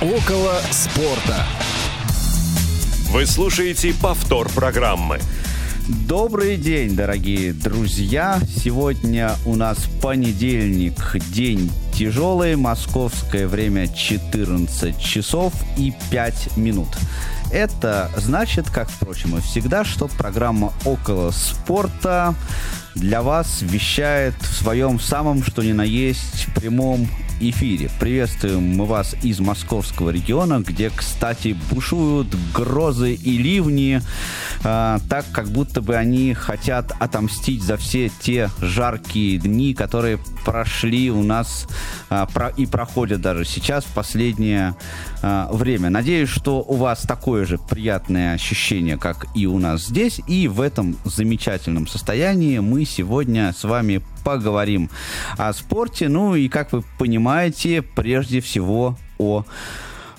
Около спорта. Вы слушаете повтор программы. Добрый день, дорогие друзья! Сегодня у нас понедельник, день тяжелый, московское время 14 часов и 5 минут. Это значит, как, впрочем, и всегда, что программа «Около спорта» для вас вещает в своем самом, что ни на есть, прямом эфире. Приветствуем мы вас из московского региона, где, кстати, бушуют грозы и ливни, э, так как будто бы они хотят отомстить за все те жаркие дни, которые прошли у нас э, про, и проходят даже сейчас в последнее э, время. Надеюсь, что у вас такое же приятное ощущение, как и у нас здесь, и в этом замечательном состоянии мы сегодня с вами поговорим о спорте. Ну и, как вы понимаете, прежде всего о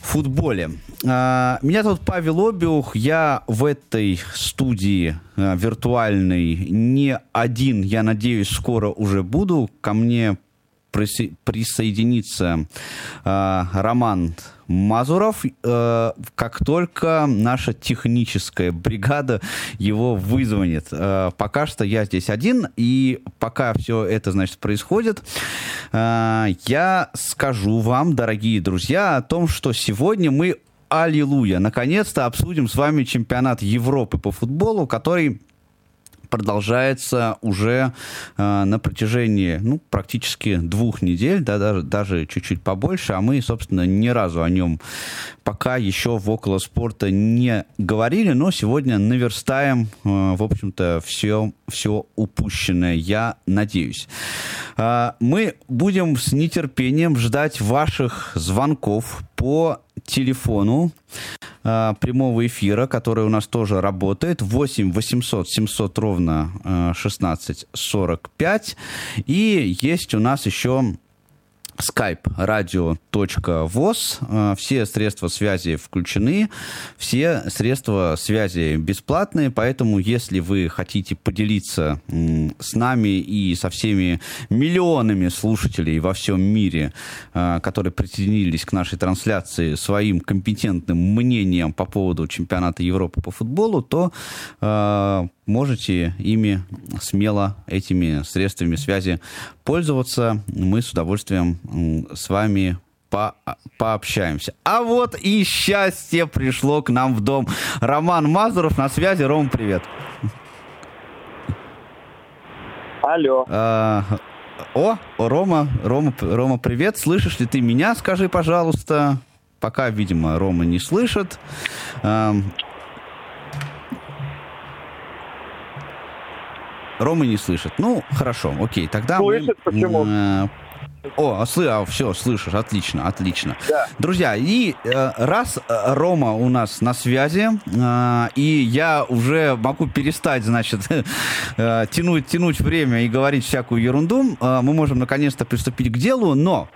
футболе. А, меня зовут Павел Обиух. Я в этой студии а, виртуальной не один, я надеюсь, скоро уже буду. Ко мне присоединится э, Роман Мазуров, э, как только наша техническая бригада его вызвонит. Э, пока что я здесь один, и пока все это, значит, происходит, э, я скажу вам, дорогие друзья, о том, что сегодня мы Аллилуйя! Наконец-то обсудим с вами чемпионат Европы по футболу, который продолжается уже э, на протяжении ну, практически двух недель, да, даже, даже чуть-чуть побольше, а мы, собственно, ни разу о нем пока еще в около спорта не говорили, но сегодня наверстаем, э, в общем-то, все, все упущенное, я надеюсь. Э, мы будем с нетерпением ждать ваших звонков по телефону э, прямого эфира, который у нас тоже работает. 8 800 700 ровно э, 16 45. И есть у нас еще skype radio.voz. Э, все средства связи включены, все средства связи бесплатные, поэтому если вы хотите поделиться с нами и со всеми миллионами слушателей во всем мире, э, которые присоединились к нашей трансляции своим компетентным мнением по поводу чемпионата Европы по футболу, то э, можете ими смело, этими средствами связи пользоваться. Мы с удовольствием с вами по пообщаемся. А вот и счастье пришло к нам в дом. Роман Мазуров на связи. Ром, привет. Алло. А, о, Рома, Рома, Рома, привет. Слышишь ли ты меня? Скажи, пожалуйста. Пока, видимо, Рома не слышит. Рома не слышит. Ну, хорошо, окей. Тогда слышит, мы... Почему? О, а, сли, а, все, слышишь, отлично, отлично. Да. Друзья, и э, раз э, Рома у нас на связи, э, и я уже могу перестать, значит, э, тянуть, тянуть время и говорить всякую ерунду, э, мы можем наконец-то приступить к делу, но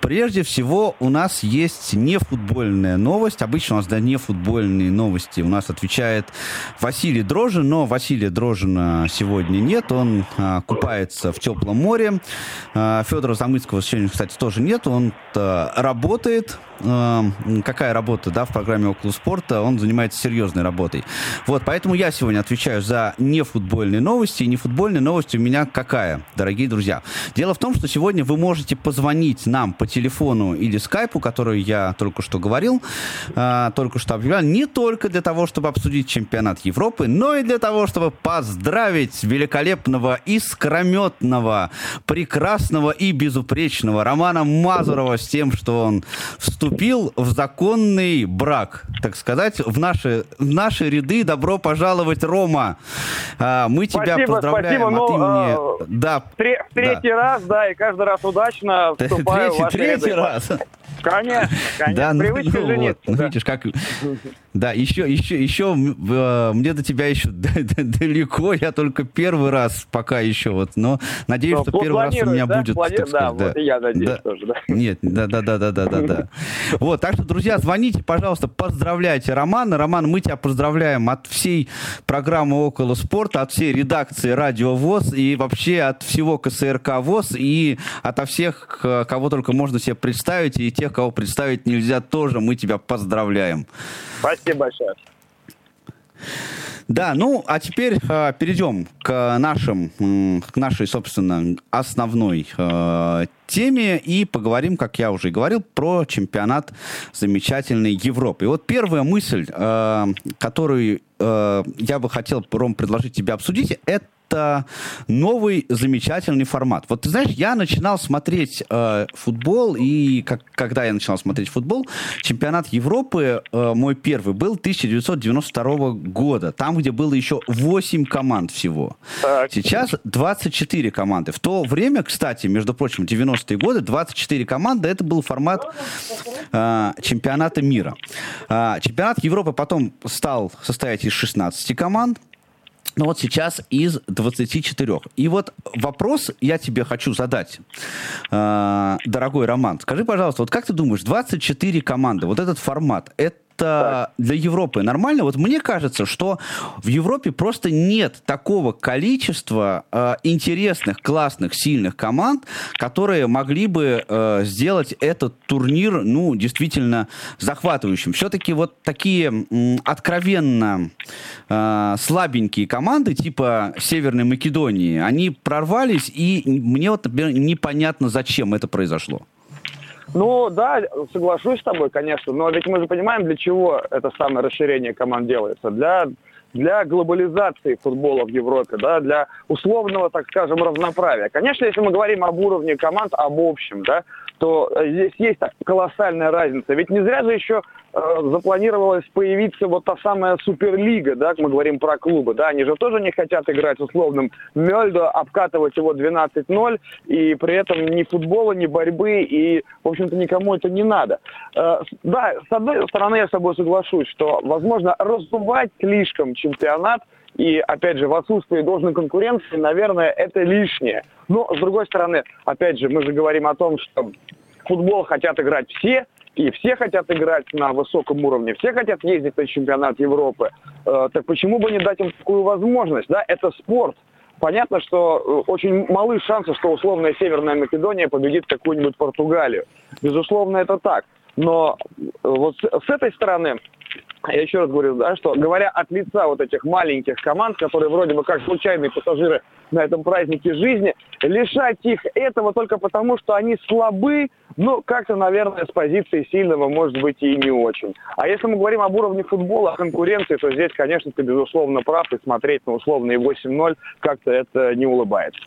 прежде всего у нас есть нефутбольная новость. Обычно у нас да, нефутбольные новости у нас отвечает Василий Дрожин, но Василия Дрожина сегодня нет, он э, купается в теплом море. Э, Федор Замыцкий Зеленского сегодня, кстати, тоже нет. Он работает. Какая работа, да, в программе «Около спорта»? Он занимается серьезной работой. Вот, поэтому я сегодня отвечаю за нефутбольные новости. И нефутбольные новости у меня какая, дорогие друзья? Дело в том, что сегодня вы можете позвонить нам по телефону или скайпу, который я только что говорил, а, только что объявлял, не только для того, чтобы обсудить чемпионат Европы, но и для того, чтобы поздравить великолепного, искрометного, прекрасного и безупречного безупречного Романа Мазурова с тем, что он вступил в законный брак, так сказать, в наши, в наши ряды. Добро пожаловать, Рома. А, мы тебя спасибо, поздравляем спасибо. от ну, имени... А, да, тре- третий да. раз, да, и каждый раз удачно вступаю третий, в ваши Третий ряды. раз. Конечно, конечно. Да, ну, Привычка ну, жениться. Вот, да. Видишь, как... Да, еще, еще, еще э, мне до тебя еще далеко, я только первый раз пока еще вот, но надеюсь, но что первый раз у меня да? будет. Плани... Так сказать, да, да, вот и я надеюсь да. тоже, да. Нет, да, да, да, да, да, да, да. Вот, так что, друзья, звоните, пожалуйста, поздравляйте Романа. Роман, мы тебя поздравляем от всей программы «Около спорта», от всей редакции «Радио ВОЗ» и вообще от всего КСРК ВОЗ и от всех, кого только можно себе представить, и тех, кого представить нельзя, тоже мы тебя поздравляем. Спасибо большое. Да, ну, а теперь э, перейдем к нашим, к нашей, собственно, основной э, теме и поговорим, как я уже и говорил, про чемпионат замечательной Европы. И вот первая мысль, э, которую э, я бы хотел, Ром, предложить тебе обсудить, это это новый замечательный формат. Вот ты знаешь, я начинал смотреть э, футбол, и как, когда я начинал смотреть футбол, чемпионат Европы э, мой первый был 1992 года, там, где было еще 8 команд всего. Так. Сейчас 24 команды. В то время, кстати, между прочим, 90-е годы, 24 команды, это был формат э, чемпионата мира. Э, чемпионат Европы потом стал состоять из 16 команд, ну вот сейчас из 24. И вот вопрос я тебе хочу задать, э, дорогой Роман. Скажи, пожалуйста, вот как ты думаешь, 24 команды, вот этот формат, это это для Европы нормально? Вот мне кажется, что в Европе просто нет такого количества э, интересных, классных, сильных команд, которые могли бы э, сделать этот турнир, ну, действительно захватывающим. Все-таки вот такие э, откровенно э, слабенькие команды, типа Северной Македонии, они прорвались, и мне вот, например, непонятно, зачем это произошло. Ну да, соглашусь с тобой, конечно, но ведь мы же понимаем, для чего это самое расширение команд делается. Для для глобализации футбола в Европе, да, для условного, так скажем, равноправия. Конечно, если мы говорим об уровне команд, об общем, да, то э, здесь есть колоссальная разница. Ведь не зря же еще запланировалось появиться вот та самая Суперлига, да, мы говорим про клубы, да, они же тоже не хотят играть условным Мельдо, обкатывать его 12-0, и при этом ни футбола, ни борьбы, и, в общем-то, никому это не надо. Э, да, с одной стороны, я с тобой соглашусь, что, возможно, раздувать слишком чемпионат – и, опять же, в отсутствии должной конкуренции, наверное, это лишнее. Но, с другой стороны, опять же, мы же говорим о том, что футбол хотят играть все, и все хотят играть на высоком уровне, все хотят ездить на чемпионат Европы. Э, так почему бы не дать им такую возможность? Да, это спорт. Понятно, что э, очень малы шансы, что условная Северная Македония победит какую-нибудь Португалию. Безусловно, это так. Но э, вот с этой стороны я еще раз говорю, да, что говоря от лица вот этих маленьких команд, которые вроде бы как случайные пассажиры на этом празднике жизни, лишать их этого только потому, что они слабы, ну, как-то, наверное, с позиции сильного, может быть, и не очень. А если мы говорим об уровне футбола, о конкуренции, то здесь, конечно, ты, безусловно, прав, и смотреть на условные 8-0 как-то это не улыбается.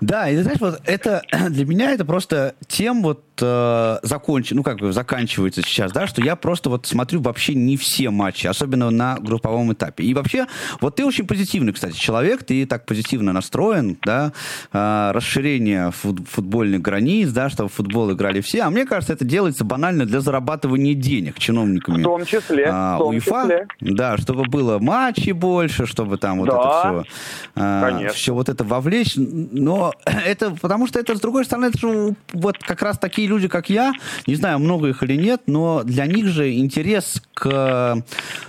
Да, и ты знаешь, вот это для меня это просто тем вот э, законч... ну как бы заканчивается сейчас, да, что я просто вот смотрю вообще не все матчи, особенно на групповом этапе. И вообще, вот ты очень позитивный, кстати, человек, ты так позитивно настроен, да, э, расширение фут футбольных границ, да, чтобы в футбол играли все. А мне кажется, это делается банально для зарабатывания денег чиновниками. В том числе. Э, в том УЕФА, числе. Да, чтобы было матчей больше, чтобы там вот да, это все, э, все вот это вовлечь. Но это потому что это, с другой стороны, это же вот как раз такие люди, как я, не знаю, много их или нет, но для них же интерес к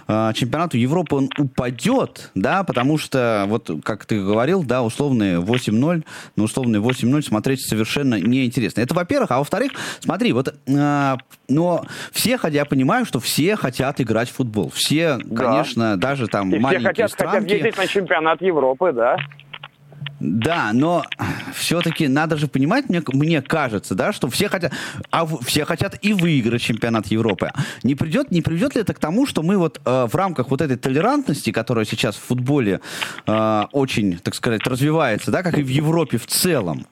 э, чемпионату Европы он упадет, да, потому что, вот как ты говорил, да, условные 8-0, на условные 8-0 смотреть совершенно неинтересно. Это, во-первых, а во-вторых, смотри, вот, э, но все, я понимаю, что все хотят играть в футбол. Все, да. конечно, даже там И маленькие все хотят, странки... хотят ездить на чемпионат Европы, да. Да, но все-таки надо же понимать, мне, мне кажется, да, что все хотят, а все хотят и выиграть чемпионат Европы. Не придет, не приведет ли это к тому, что мы вот э, в рамках вот этой толерантности, которая сейчас в футболе э, очень, так сказать, развивается, да, как и в Европе в целом,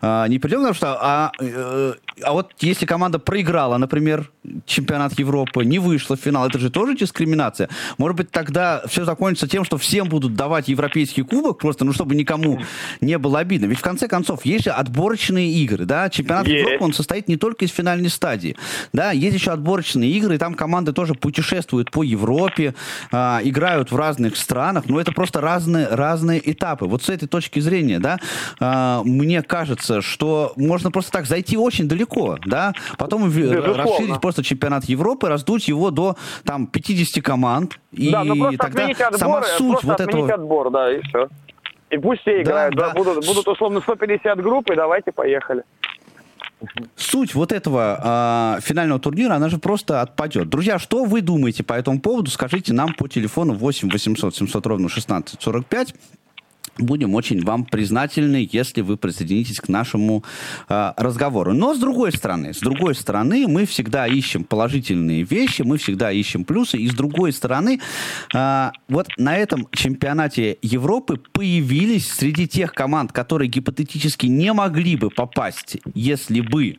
а, не придем, потому что а, э, а вот если команда проиграла, например, чемпионат Европы, не вышла в финал, это же тоже дискриминация. Может быть, тогда все закончится тем, что всем будут давать европейский кубок, просто, ну, чтобы никому не было обидно. Ведь в конце концов, есть же отборочные игры, да, чемпионат есть. Европы, он состоит не только из финальной стадии, да, есть еще отборочные игры, и там команды тоже путешествуют по Европе, э, играют в разных странах, но это просто разные, разные этапы. Вот с этой точки зрения, да, э, мне кажется, что можно просто так зайти очень далеко, да, потом Безусловно. расширить просто чемпионат Европы, раздуть его до там 50 команд, и да, ну тогда отбор, сама суть вот этого... отбор, да, и все. И пусть все играют, да, да. да будут, будут условно 150 групп, и давайте поехали. суть вот этого э, финального турнира, она же просто отпадет. Друзья, что вы думаете по этому поводу? Скажите нам по телефону 8 800 700 ровно 16 45. Будем очень вам признательны, если вы присоединитесь к нашему э, разговору. Но с другой стороны, с другой стороны, мы всегда ищем положительные вещи, мы всегда ищем плюсы. И с другой стороны, э, вот на этом чемпионате Европы появились среди тех команд, которые гипотетически не могли бы попасть, если бы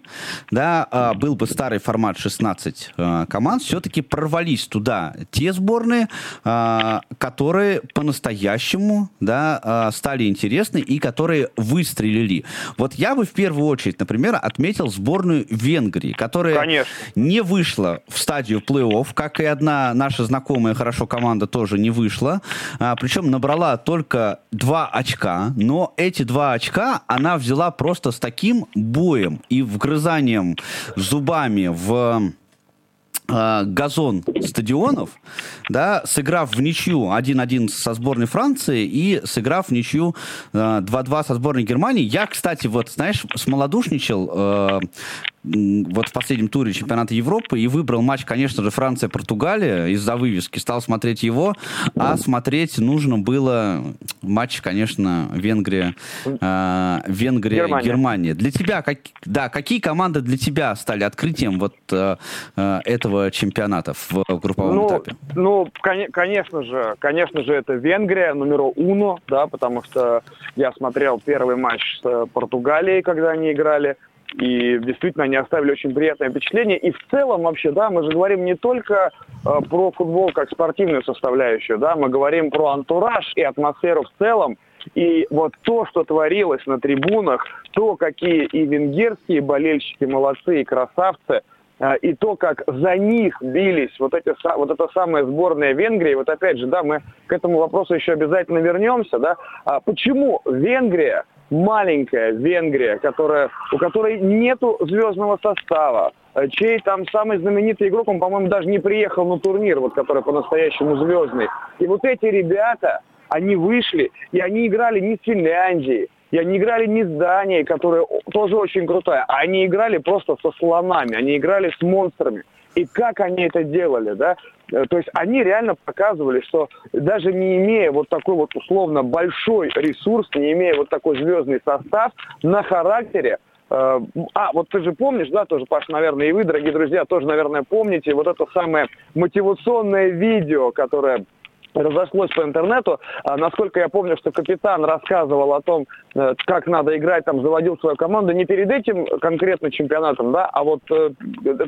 да, э, был бы старый формат 16 э, команд, все-таки прорвались туда те сборные, э, которые по-настоящему да, э, стали интересны и которые выстрелили. Вот я бы в первую очередь, например, отметил сборную Венгрии, которая Конечно. не вышла в стадию плей-офф, как и одна наша знакомая хорошо команда тоже не вышла, а, причем набрала только два очка, но эти два очка она взяла просто с таким боем и вгрызанием зубами в газон стадионов, да, сыграв в ничью 1-1 со сборной Франции и сыграв в ничью 2-2 э, со сборной Германии. Я, кстати, вот, знаешь, смолодушничал, э, вот в последнем туре чемпионата Европы и выбрал матч, конечно же, Франция-Португалия из-за вывески. Стал смотреть его, а смотреть нужно было матч, конечно, Венгрия, э, Венгрия, Германия. Германия. Для тебя, как, да, какие команды для тебя стали открытием вот э, э этого чемпионата в групповом ну, этапе? Ну, конечно же, конечно же, это Венгрия, номер уно, да, потому что я смотрел первый матч с Португалией, когда они играли. И действительно, они оставили очень приятное впечатление. И в целом вообще, да, мы же говорим не только э, про футбол как спортивную составляющую, да, мы говорим про антураж и атмосферу в целом. И вот то, что творилось на трибунах, то, какие и венгерские болельщики молодцы и красавцы, э, и то, как за них бились вот, эти, вот эта самая сборная Венгрии, вот опять же, да, мы к этому вопросу еще обязательно вернемся, да, а почему Венгрия маленькая Венгрия, которая, у которой нету звездного состава, э, чей там самый знаменитый игрок, он, по-моему, даже не приехал на турнир, вот, который по-настоящему звездный. И вот эти ребята, они вышли, и они играли не с Финляндией, и они играли не с Данией, которая тоже очень крутая, а они играли просто со слонами, они играли с монстрами и как они это делали, да. Э, то есть они реально показывали, что даже не имея вот такой вот условно большой ресурс, не имея вот такой звездный состав, на характере э, а, вот ты же помнишь, да, тоже, Паш, наверное, и вы, дорогие друзья, тоже, наверное, помните вот это самое мотивационное видео, которое разошлось по интернету. А, насколько я помню, что капитан рассказывал о том, э, как надо играть, там заводил свою команду не перед этим конкретно чемпионатом, да, а вот э,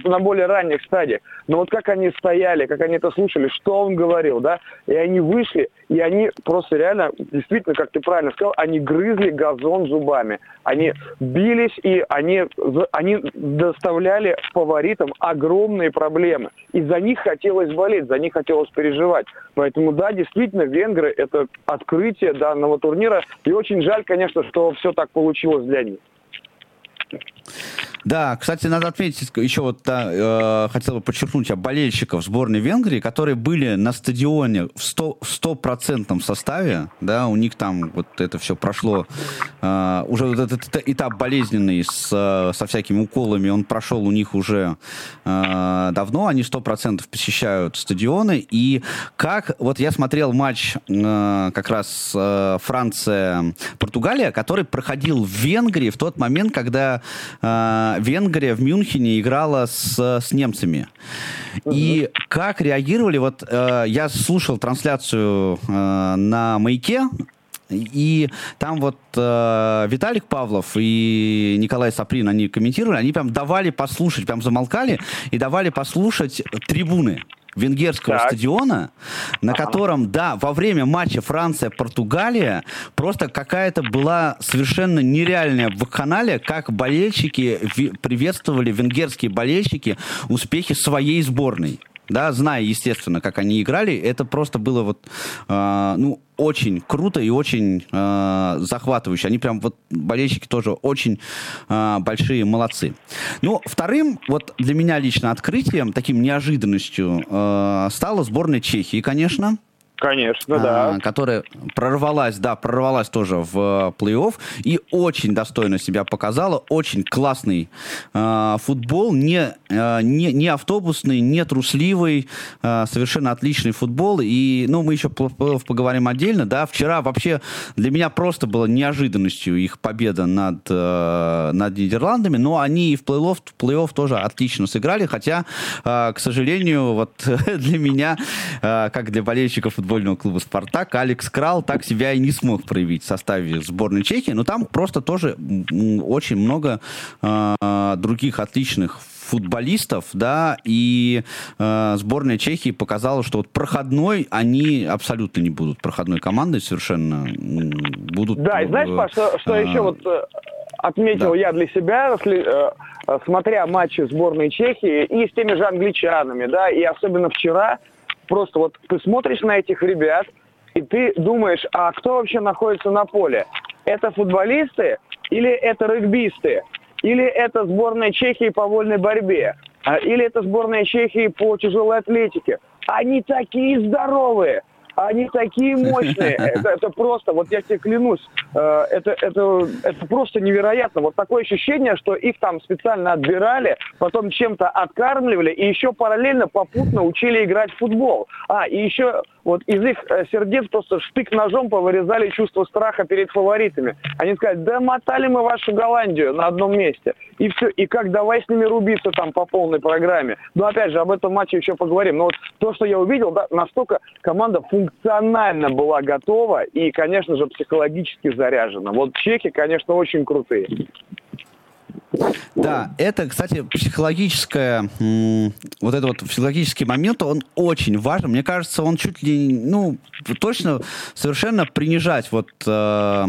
на более ранних стадиях. Но вот как они стояли, как они это слушали, что он говорил, да, и они вышли, и они просто реально, действительно, как ты правильно сказал, они грызли газон зубами. Они бились, и они, они доставляли фаворитам огромные проблемы. И за них хотелось болеть, за них хотелось переживать. Поэтому, да, действительно, венгры – это открытие данного турнира. И очень жаль, конечно, что все так получилось для них. Да, кстати, надо отметить, еще вот да, э, хотел бы подчеркнуть о болельщиков сборной Венгрии, которые были на стадионе в 100%, 100 составе, да, у них там вот это все прошло, э, уже вот этот этап болезненный с, со всякими уколами, он прошел у них уже э, давно, они 100% посещают стадионы, и как, вот я смотрел матч э, как раз э, Франция-Португалия, который проходил в Венгрии в тот момент, когда э, Венгрия в Мюнхене играла с, с немцами. И как реагировали, вот э, я слушал трансляцию э, на «Маяке», и там вот э, Виталик Павлов и Николай Саприн, они комментировали, они прям давали послушать, прям замолкали и давали послушать трибуны венгерского так. стадиона, на ага. котором, да, во время матча Франция-Португалия просто какая-то была совершенно нереальная в канале, как болельщики приветствовали, венгерские болельщики, успехи своей сборной да, зная, естественно, как они играли, это просто было вот, э, ну, очень круто и очень э, захватывающе. Они прям вот, болельщики тоже очень э, большие молодцы. Ну, вторым, вот для меня лично открытием, таким неожиданностью, э, стала сборная Чехии, конечно. Конечно, да. А, которая прорвалась, да, прорвалась тоже в плей-офф и очень достойно себя показала. Очень классный э, футбол, не, э, не, не автобусный, не трусливый, э, совершенно отличный футбол. И, ну, мы еще поговорим отдельно, да. Вчера вообще для меня просто было неожиданностью их победа над, э, над Нидерландами, но они и в плей-офф, в плей-офф тоже отлично сыграли, хотя, э, к сожалению, вот для меня, э, как для болельщиков футбола, футбольного клуба «Спартак» Алекс Крал так себя и не смог проявить в составе сборной Чехии, но там просто тоже очень много э, других отличных футболистов, да, и э, сборная Чехии показала, что вот проходной они абсолютно не будут проходной командой совершенно будут. Да, и знаешь, Паш, что, что э, еще вот э, отметил да. я для себя, если, э, э, смотря матчи сборной Чехии и с теми же англичанами, да, и особенно вчера, просто вот ты смотришь на этих ребят, и ты думаешь, а кто вообще находится на поле? Это футболисты или это регбисты? Или это сборная Чехии по вольной борьбе? А, или это сборная Чехии по тяжелой атлетике? Они такие здоровые! Они такие мощные. Это, это просто, вот я тебе клянусь, э, это, это, это просто невероятно. Вот такое ощущение, что их там специально отбирали, потом чем-то откармливали и еще параллельно попутно учили играть в футбол. А, и еще вот из их э, сердец просто штык ножом повырезали чувство страха перед фаворитами. Они сказали, да мотали мы вашу Голландию на одном месте. И все, и как давай с ними рубиться там по полной программе. Но опять же, об этом матче еще поговорим. Но вот то, что я увидел, да, настолько команда функционально была готова и, конечно же, психологически заряжена. Вот чеки, конечно, очень крутые. Да, это, кстати, психологическое, вот этот вот психологический момент, он очень важен. Мне кажется, он чуть ли, ну, точно совершенно принижать вот э,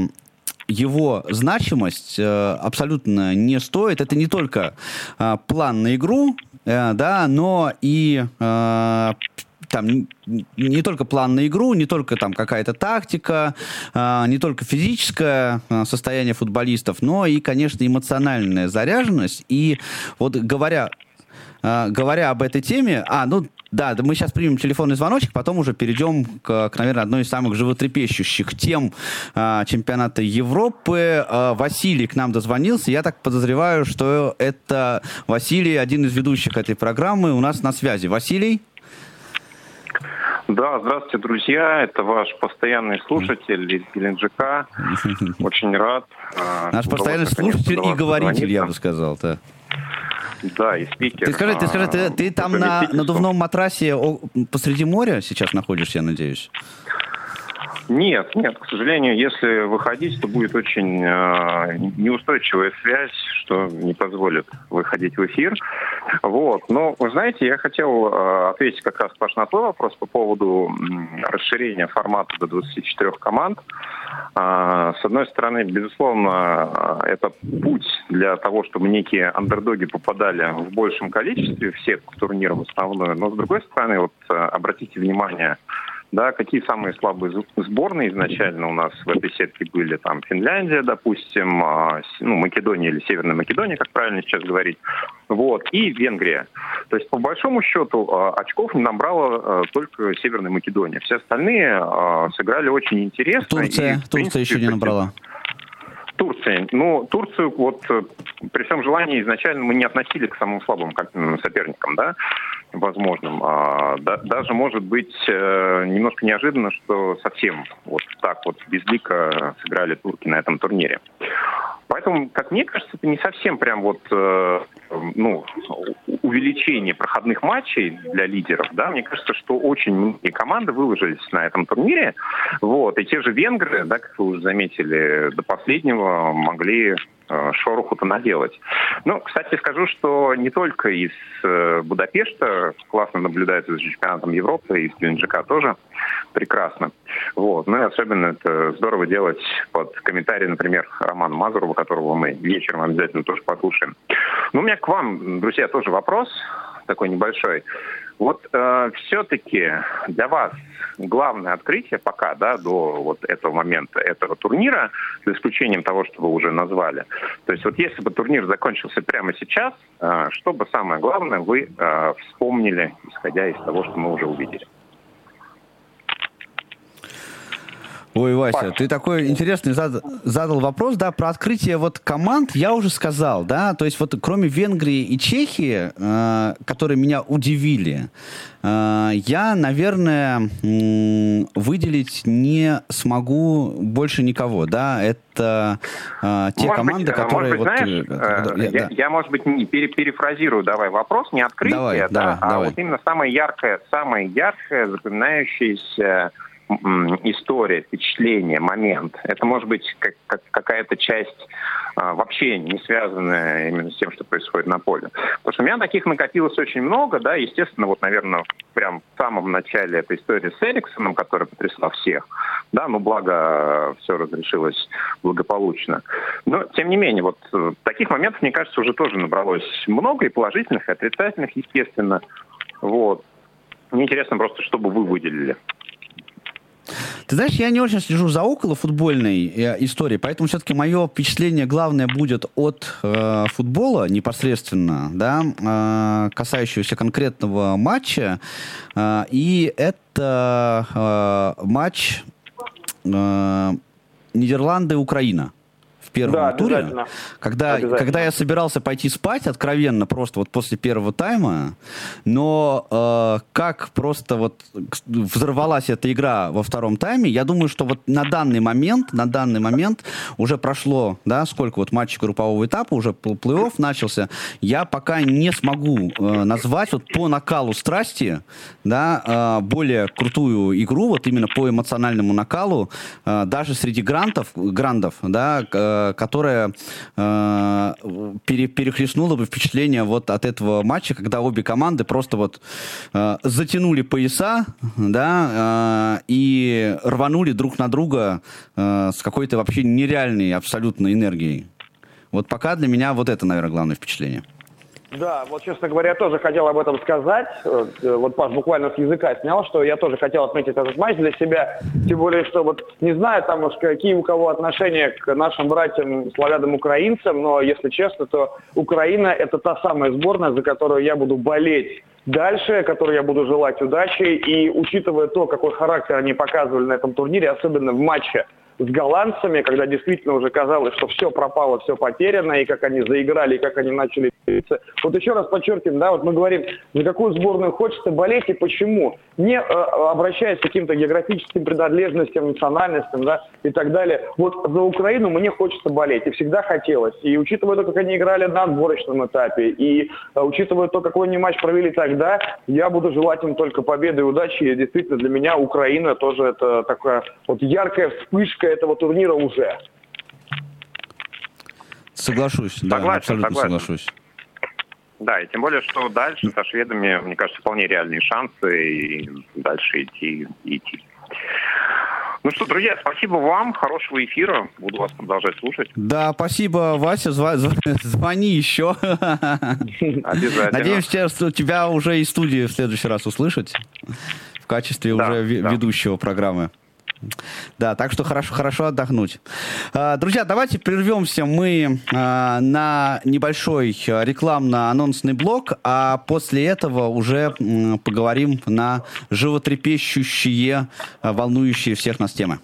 его значимость э, абсолютно не стоит. Это не только э, план на игру, э, да, но и э, там не только план на игру, не только там какая-то тактика, а, не только физическое а, состояние футболистов, но и, конечно, эмоциональная заряженность. И вот говоря а, говоря об этой теме, а, ну, да, мы сейчас примем телефонный звоночек, потом уже перейдем к, к наверное, одной из самых животрепещущих тем а, чемпионата Европы. А, Василий к нам дозвонился. Я так подозреваю, что это Василий, один из ведущих этой программы, у нас на связи. Василий? Да, здравствуйте, друзья. Это ваш постоянный слушатель из Геленджика. Очень рад. А, Наш постоянный слушатель и говоритель, я бы сказал, да. Да, и спикер. Ты скажи, ты, скажи, ты, ты там на надувном матрасе посреди моря сейчас находишься, я надеюсь? Нет, нет, к сожалению, если выходить, то будет очень э, неустойчивая связь, что не позволит выходить в эфир. Вот. Но, вы знаете, я хотел э, ответить как раз, Паш, на твой вопрос по поводу расширения формата до 24 команд. Э, с одной стороны, безусловно, э, это путь для того, чтобы некие андердоги попадали в большем количестве всех турниров основной. Но, с другой стороны, вот э, обратите внимание, да, какие самые слабые сборные изначально у нас в этой сетке были, там Финляндия, допустим, а, ну, Македония или Северная Македония, как правильно сейчас говорить, вот, и Венгрия. То есть, по большому счету, а, очков не набрала а, только Северная Македония. Все остальные сыграли очень интересно. Турция, и, Турция еще не набрала. Турция. Ну, Турцию, вот при всем желании изначально мы не относили к самым слабым соперникам, да возможным. А, да, даже может быть э, немножко неожиданно, что совсем вот так вот безлико сыграли турки на этом турнире. Поэтому, как мне кажется, это не совсем прям вот э, ну, увеличение проходных матчей для лидеров. Да? Мне кажется, что очень многие команды выложились на этом турнире. Вот. И те же венгры, да, как вы уже заметили, до последнего могли шороху-то наделать. Ну, кстати, скажу, что не только из э, Будапешта классно наблюдается за чемпионатом Европы, из Геленджика тоже прекрасно. Вот. Ну и особенно это здорово делать под комментарий, например, Романа Мазурова, которого мы вечером обязательно тоже послушаем. Ну, у меня к вам, друзья, тоже вопрос такой небольшой. Вот э, все-таки для вас главное открытие пока, да, до вот этого момента, этого турнира, за исключением того, что вы уже назвали. То есть вот если бы турнир закончился прямо сейчас, э, что бы самое главное вы э, вспомнили, исходя из того, что мы уже увидели? Ой, Вася, ты такой интересный зад, задал вопрос, да, про открытие вот команд я уже сказал, да, то есть вот кроме Венгрии и Чехии, э, которые меня удивили, э, я, наверное, м, выделить не смогу больше никого, да, это э, те Может команды, быть, которые... Может быть, вот, знаешь, э, э, я- я, да. я, может быть, не пере- перефразирую давай вопрос, не открытие, Давай, да, давай, а давай. вот именно самое яркое, самое яркое, запоминающееся история, впечатление, момент. Это может быть как- как- какая-то часть а, вообще не связанная именно с тем, что происходит на поле. Потому что у меня таких накопилось очень много, да, естественно, вот, наверное, прям в самом начале этой истории с Эриксоном, которая потрясла всех, да, ну, благо все разрешилось благополучно. Но, тем не менее, вот э, таких моментов, мне кажется, уже тоже набралось много, и положительных, и отрицательных, естественно. Вот. Мне интересно просто, что бы вы выделили. Ты знаешь, я не очень слежу за около футбольной э, историей, поэтому все-таки мое впечатление главное будет от э, футбола непосредственно, да, э, касающегося конкретного матча. Э, и это э, матч э, Нидерланды-Украина в первом Да, туре. Когда, когда я собирался пойти спать, откровенно, просто вот после первого тайма, но э, как просто вот взорвалась эта игра во втором тайме, я думаю, что вот на данный момент, на данный момент уже прошло, да, сколько вот матчей группового этапа, уже пл- плей-офф начался, я пока не смогу э, назвать вот по накалу страсти, да, э, более крутую игру, вот именно по эмоциональному накалу, э, даже среди грантов, грандов, да, э, которая э, пере- перехлестнула бы впечатление вот от этого матча, когда обе команды просто вот э, затянули пояса, да, э, и рванули друг на друга э, с какой-то вообще нереальной абсолютно энергией. Вот пока для меня вот это, наверное, главное впечатление. Да, вот, честно говоря, я тоже хотел об этом сказать. Э, Вот Паш буквально с языка снял, что я тоже хотел отметить этот матч для себя. Тем более, что вот не знаю там уж какие у кого отношения к нашим братьям славянам-украинцам, но если честно, то Украина это та самая сборная, за которую я буду болеть дальше, которой я буду желать удачи. И учитывая то, какой характер они показывали на этом турнире, особенно в матче с голландцами, когда действительно уже казалось, что все пропало, все потеряно, и как они заиграли, и как они начали биться. Вот еще раз подчеркиваем, да, вот мы говорим, за какую сборную хочется болеть и почему. Не э, обращаясь к каким-то географическим принадлежностям, национальностям, да, и так далее. Вот за Украину мне хочется болеть, и всегда хотелось. И учитывая то, как они играли на отборочном этапе, и э, учитывая то, какой они матч провели тогда, я буду желать им только победы и удачи. И действительно, для меня Украина тоже это такая вот яркая вспышка этого турнира уже. Соглашусь, да, Согласен, абсолютно согласен. соглашусь. Да, и тем более, что дальше со шведами, мне кажется, вполне реальные шансы и дальше идти и идти. Ну что, друзья, спасибо вам, хорошего эфира, буду вас продолжать слушать. Да, спасибо, Вася, зв- звони еще. Обязательно. Надеемся, что тебя уже из студии в следующий раз услышать в качестве Да, уже да. ведущего программы. Да, так что хорошо, хорошо отдохнуть. А, Друзья, давайте прервемся мы а, на небольшой а, рекламно-анонсный блок, а после этого уже поговорим на животрепещущие, волнующие всех нас темы.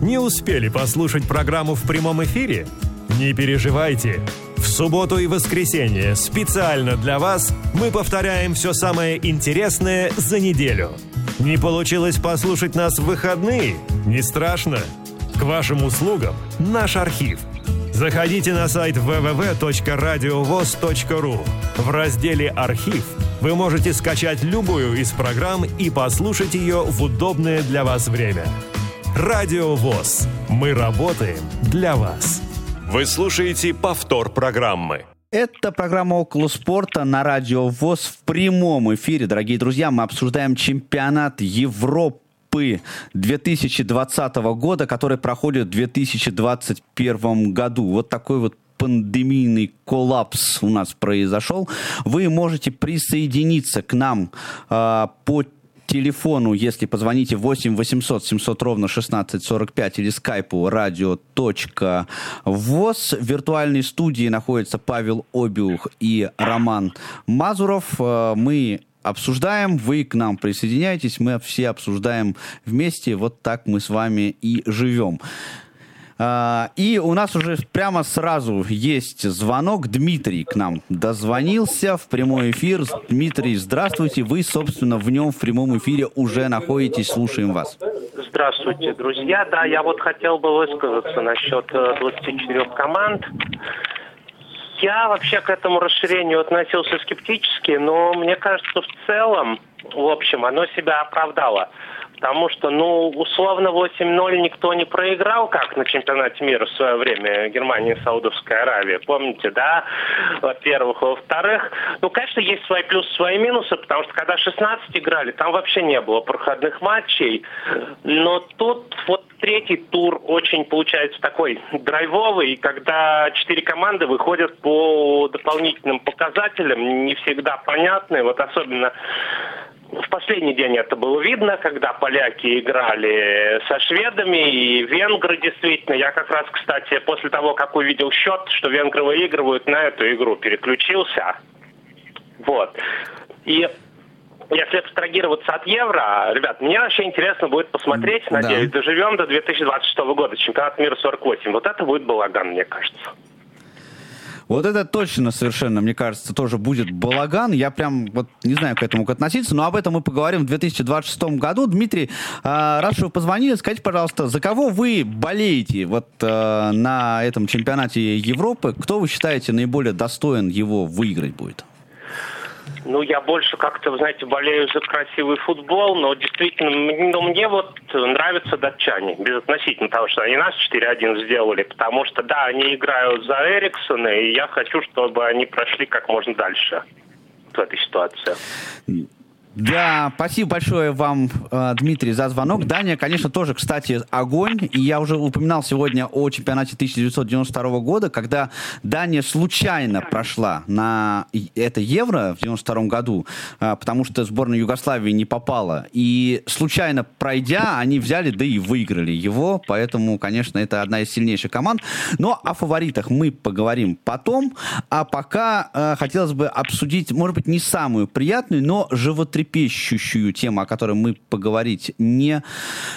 Не успели послушать программу в прямом эфире? Не переживайте. В субботу и воскресенье специально для вас мы повторяем все самое интересное за неделю. Не получилось послушать нас в выходные? Не страшно. К вашим услугам наш архив. Заходите на сайт www.radiovoz.ru. В разделе «Архив» вы можете скачать любую из программ и послушать ее в удобное для вас время. Радио ВОЗ. Мы работаем для вас. Вы слушаете повтор программы. Это программа «Около спорта» на радио ВОЗ в прямом эфире. Дорогие друзья, мы обсуждаем чемпионат Европы 2020 года, который проходит в 2021 году. Вот такой вот пандемийный коллапс у нас произошел. Вы можете присоединиться к нам э, по телефону, если позвоните 8 800 700 ровно 1645 или скайпу radio.voz. В виртуальной студии находятся Павел Обиух и Роман Мазуров. Э, Мы обсуждаем, вы к нам присоединяетесь, мы все обсуждаем вместе, вот так мы с вами и живем. А, и у нас уже прямо сразу есть звонок. Дмитрий к нам дозвонился в прямой эфир. Дмитрий, здравствуйте. Вы, собственно, в нем в прямом эфире уже находитесь. Слушаем вас. Здравствуйте, друзья. Да, я вот хотел бы высказаться насчет 24 э, команд. Я вообще к этому расширению относился скептически, но мне кажется, в целом, в общем, оно себя оправдало. Потому что, ну, условно 8-0 никто не проиграл, как на чемпионате мира в свое время Германия и Саудовская Аравия. Помните, да? Во-первых. Во-вторых, ну, конечно, есть свои плюсы, свои минусы, потому что когда 16 играли, там вообще не было проходных матчей. Но тут вот третий тур очень получается такой драйвовый, когда четыре команды выходят по дополнительным показателям, не всегда понятные, вот особенно в последний день это было видно, когда поляки играли со шведами и венгры действительно. Я как раз, кстати, после того, как увидел счет, что венгры выигрывают, на эту игру переключился. Вот. И если абстрагироваться от евро, ребят, мне вообще интересно будет посмотреть, надеюсь, да. доживем до 2026 года, чемпионат мира 48. Вот это будет балаган, мне кажется. Вот это точно совершенно, мне кажется, тоже будет балаган. Я прям вот не знаю, к этому как относиться, но об этом мы поговорим в 2026 году. Дмитрий, а, раз вы позвонили, скажите, пожалуйста, за кого вы болеете вот а, на этом чемпионате Европы? Кто вы считаете наиболее достоин его выиграть будет? Ну, я больше как-то, знаете, болею за красивый футбол, но действительно, ну, мне вот нравятся датчане, безотносительно того, что они нас 4-1 сделали, потому что, да, они играют за Эриксона, и я хочу, чтобы они прошли как можно дальше в этой ситуации. Да, спасибо большое вам, э, Дмитрий, за звонок. Дания, конечно, тоже, кстати, огонь. И я уже упоминал сегодня о чемпионате 1992 года, когда Дания случайно прошла на это Евро в 1992 году, э, потому что сборная Югославии не попала. И случайно пройдя, они взяли, да и выиграли его. Поэтому, конечно, это одна из сильнейших команд. Но о фаворитах мы поговорим потом. А пока э, хотелось бы обсудить, может быть, не самую приятную, но животрепещущую животрепещущую тему, о которой мы поговорить не,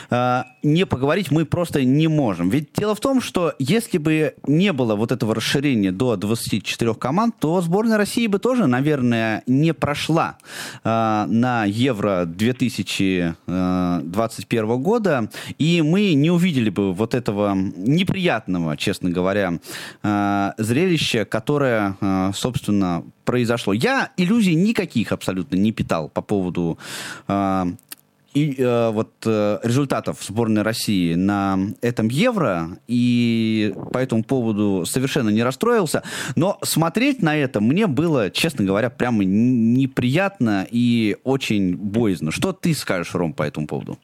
э, не поговорить мы просто не можем. Ведь дело в том, что если бы не было вот этого расширения до 24 команд, то сборная России бы тоже, наверное, не прошла э, на Евро 2021 э, года, и мы не увидели бы вот этого неприятного, честно говоря, э, зрелища, которое, э, собственно, произошло. Я иллюзий никаких абсолютно не питал по поводу э, и э, вот э, результатов сборной России на этом Евро, и по этому поводу совершенно не расстроился. Но смотреть на это мне было, честно говоря, прямо неприятно и очень боязно. Что ты скажешь, Ром, по этому поводу?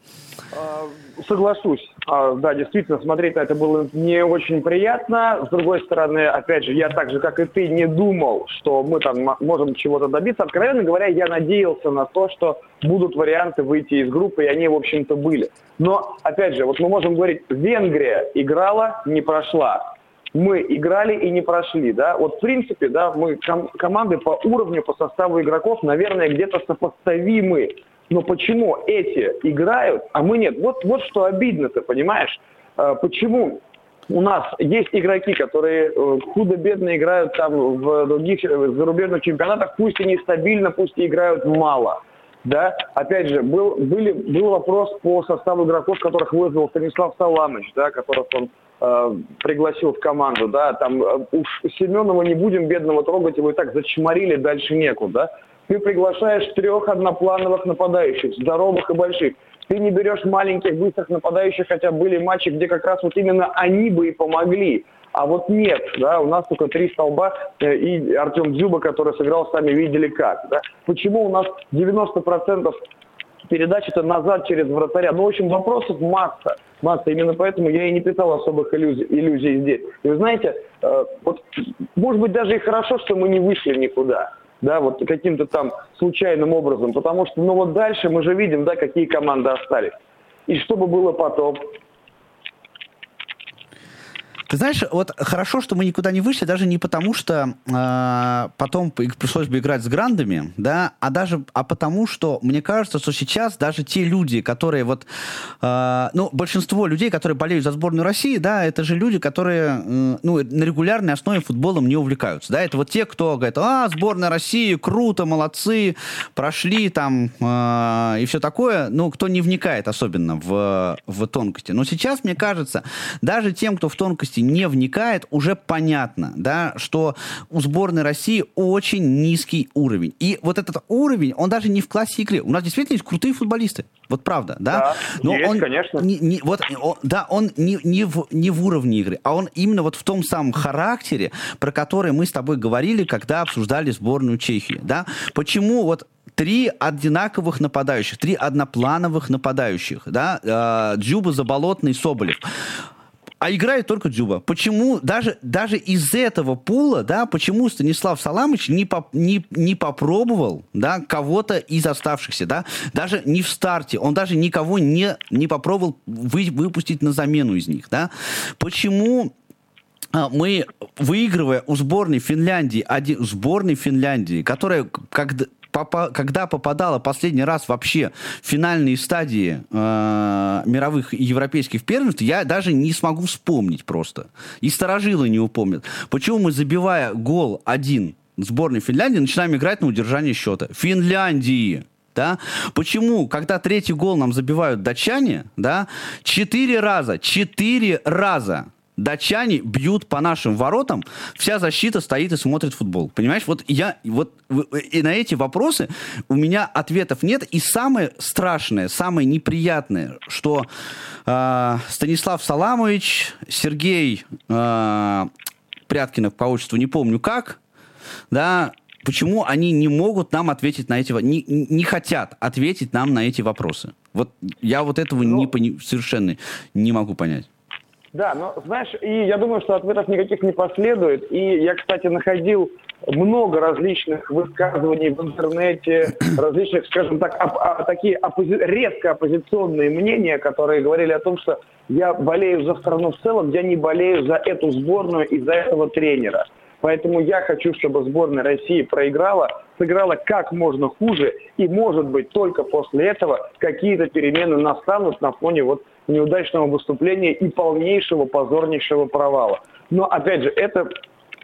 Соглашусь. А, да, действительно, смотреть на это было не очень приятно. С другой стороны, опять же, я так же, как и ты, не думал, что мы там можем чего-то добиться. Откровенно говоря, я надеялся на то, что будут варианты выйти из группы, и они, в общем-то, были. Но, опять же, вот мы можем говорить, Венгрия играла, не прошла. Мы играли и не прошли, да. Вот, в принципе, да, мы ком- команды по уровню, по составу игроков, наверное, где-то сопоставимы но почему эти играют, а мы нет? Вот, вот что обидно-то, понимаешь? А, почему у нас есть игроки, которые э, худо-бедно играют там в других э, зарубежных чемпионатах, пусть и нестабильно, пусть и играют мало. Да, опять же, был, были, был вопрос по составу игроков, которых вызвал Станислав Саламович, да, которых он э, пригласил в команду, да, там э, уж Семенова не будем бедного трогать, его и так зачморили, дальше некуда, да. Ты приглашаешь трех одноплановых нападающих, здоровых и больших. Ты не берешь маленьких, быстрых нападающих, хотя были матчи, где как раз вот именно они бы и помогли. А вот нет, да, у нас только три столба э, и Артем Дзюба, который сыграл, сами видели как. Да. Почему у нас 90% передач это назад через вратаря? Ну, в общем, вопросов масса. Масса. Именно поэтому я и не питал особых иллюзий, иллюзий здесь. И вы знаете, э, вот, может быть, даже и хорошо, что мы не вышли никуда да, вот каким-то там случайным образом, потому что, ну вот дальше мы же видим, да, какие команды остались. И что бы было потом? Ты знаешь, вот хорошо, что мы никуда не вышли, даже не потому, что э, потом пришлось бы играть с грандами, да, а даже, а потому, что мне кажется, что сейчас даже те люди, которые вот, э, ну, большинство людей, которые болеют за сборную России, да, это же люди, которые, э, ну, на регулярной основе футболом не увлекаются, да, это вот те, кто говорит, а, сборная России, круто, молодцы, прошли там э, и все такое, ну, кто не вникает особенно в, в тонкости. Но сейчас, мне кажется, даже тем, кто в тонкости не вникает, уже понятно, да, что у сборной России очень низкий уровень. И вот этот уровень, он даже не в классе игры. У нас действительно есть крутые футболисты. Вот правда, да? Да, Но есть, он, конечно. Не, не, вот, он, да, он не, не, в, не в уровне игры, а он именно вот в том самом характере, про который мы с тобой говорили, когда обсуждали сборную Чехии, да? Почему вот три одинаковых нападающих, три одноплановых нападающих, да, э, Дзюба, Заболотный, Соболев а играет только Дзюба. Почему даже, даже из этого пула, да, почему Станислав Саламович не, по, не, не попробовал, да, кого-то из оставшихся, да, даже не в старте, он даже никого не, не попробовал вы, выпустить на замену из них, да. Почему а, мы, выигрывая у сборной Финляндии, один, сборной Финляндии, которая когда, когда попадала последний раз вообще в финальные стадии э, мировых и европейских первенств, я даже не смогу вспомнить просто. И старожилы не упомнят. Почему мы, забивая гол один сборной Финляндии, начинаем играть на удержание счета? Финляндии! Да? Почему, когда третий гол нам забивают датчане, да, четыре раза, четыре раза датчане бьют по нашим воротам, вся защита стоит и смотрит футбол. Понимаешь, вот я, вот и на эти вопросы у меня ответов нет. И самое страшное, самое неприятное, что э, Станислав Саламович, Сергей э, Пряткинов по отчеству, не помню как, да, почему они не могут нам ответить на эти, не, не хотят ответить нам на эти вопросы. Вот я вот этого ну, не, совершенно не могу понять. Да, но знаешь, и я думаю, что ответов никаких не последует. И я, кстати, находил много различных высказываний в интернете, различных, скажем так, оп- а, такие оппози- редко оппозиционные мнения, которые говорили о том, что я болею за страну в целом, я не болею за эту сборную и за этого тренера. Поэтому я хочу, чтобы сборная России проиграла, сыграла как можно хуже, и, может быть, только после этого какие-то перемены настанут на фоне вот неудачного выступления и полнейшего, позорнейшего провала. Но, опять же, это,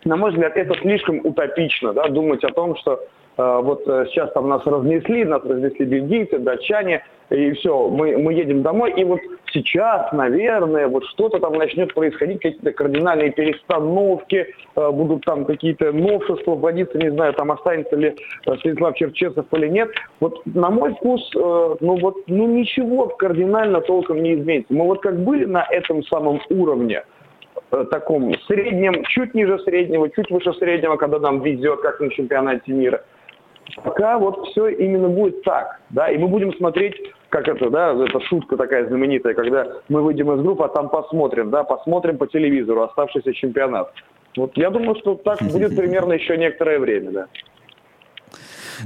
на мой взгляд, это слишком утопично, да, думать о том, что вот э, сейчас там нас разнесли, нас разнесли бельгийцы, датчане, и все, мы, мы едем домой, и вот сейчас, наверное, вот что-то там начнет происходить, какие-то кардинальные перестановки, э, будут там какие-то новшества вводиться, не знаю, там останется ли э, Станислав Черчесов или нет. Вот на мой вкус, э, ну вот, ну ничего кардинально толком не изменится. Мы вот как были на этом самом уровне, э, таком среднем, чуть ниже среднего, чуть выше среднего, когда нам везет, как на чемпионате мира. Пока вот все именно будет так, да, и мы будем смотреть как это, да, это шутка такая знаменитая, когда мы выйдем из группы, а там посмотрим, да, посмотрим по телевизору оставшийся чемпионат. Вот я думаю, что так будет примерно еще некоторое время, да.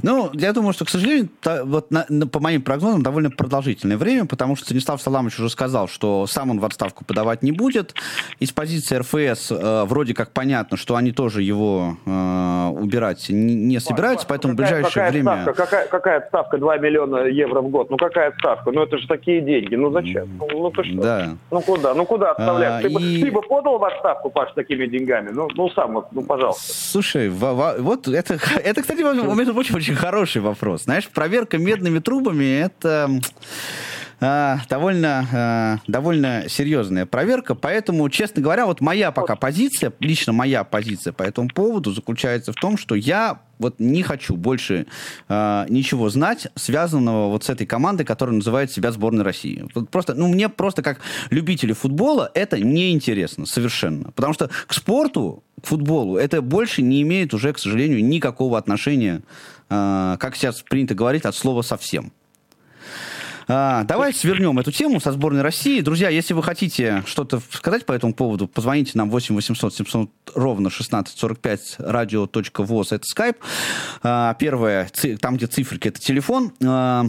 Ну, я думаю, что, к сожалению, та, вот на, на, по моим прогнозам, довольно продолжительное время, потому что Станислав Саламович уже сказал, что сам он в отставку подавать не будет. Из позиции РФС э, вроде как понятно, что они тоже его э, убирать не, не собираются, поэтому какая, в ближайшее какая время... Ставка, какая, какая ставка 2 миллиона евро в год? Ну, какая ставка? Ну, это же такие деньги. Ну, зачем? Ну, ну ты что? Да. Ну, куда? Ну, куда отставлять? А, ты, и... бы, ты бы подал в отставку, Паш, такими деньгами? Ну, ну сам, ну, пожалуйста. Слушай, вот это, это кстати, между прочим, очень хороший вопрос. Знаешь, проверка медными трубами это э, довольно, э, довольно серьезная проверка. Поэтому, честно говоря, вот моя пока позиция, лично моя позиция по этому поводу заключается в том, что я вот не хочу больше э, ничего знать, связанного вот с этой командой, которая называет себя сборной России. Вот просто, ну, мне просто как любителю футбола это неинтересно совершенно. Потому что к спорту, к футболу, это больше не имеет уже, к сожалению, никакого отношения как сейчас принято говорить, от слова совсем. А, давайте свернем эту тему со сборной России. Друзья, если вы хотите что-то сказать по этому поводу, позвоните нам 8 800 700 ровно 1645 radio.voz, это скайп. А, первое, там, где циферки, это телефон. А,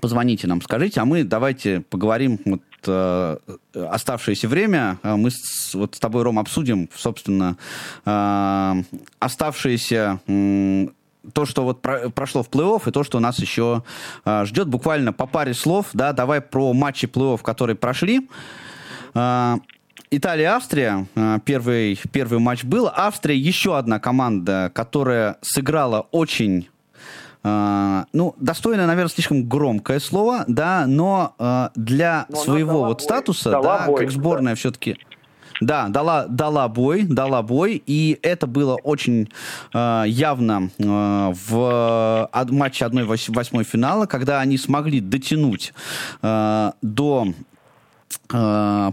позвоните нам, скажите, а мы давайте поговорим вот э, оставшееся время. Мы с, вот с тобой, Ром, обсудим, собственно, э, оставшиеся э, то, что вот про, прошло в плей-офф, и то, что нас еще э, ждет. Буквально по паре слов, да, давай про матчи плей-офф, которые прошли. Э, Италия-Австрия, первый, первый матч был. Австрия еще одна команда, которая сыграла очень Uh, ну, достойное, наверное, слишком громкое слово, да, но uh, для но своего вот бой. статуса, да, бой, как сборная да. все-таки... Да, дала, дала бой, дала бой, и это было очень э, явно э, в э, матче 1-8 финала, когда они смогли дотянуть э, до э,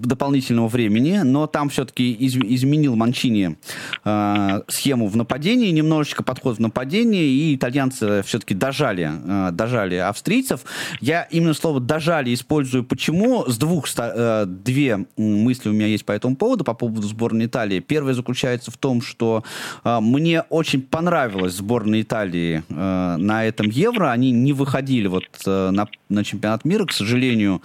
дополнительного времени, но там все-таки из, изменил Манчини э, схему в нападении, немножечко подход в нападении, и итальянцы все-таки дожали, э, дожали австрийцев. Я именно слово «дожали» использую почему? С двух, э, две мысли у меня есть по этому поводу, по поводу сборной Италии. Первое заключается в том, что э, мне очень понравилась сборная Италии э, на этом Евро. Они не выходили вот э, на, на чемпионат мира, к сожалению.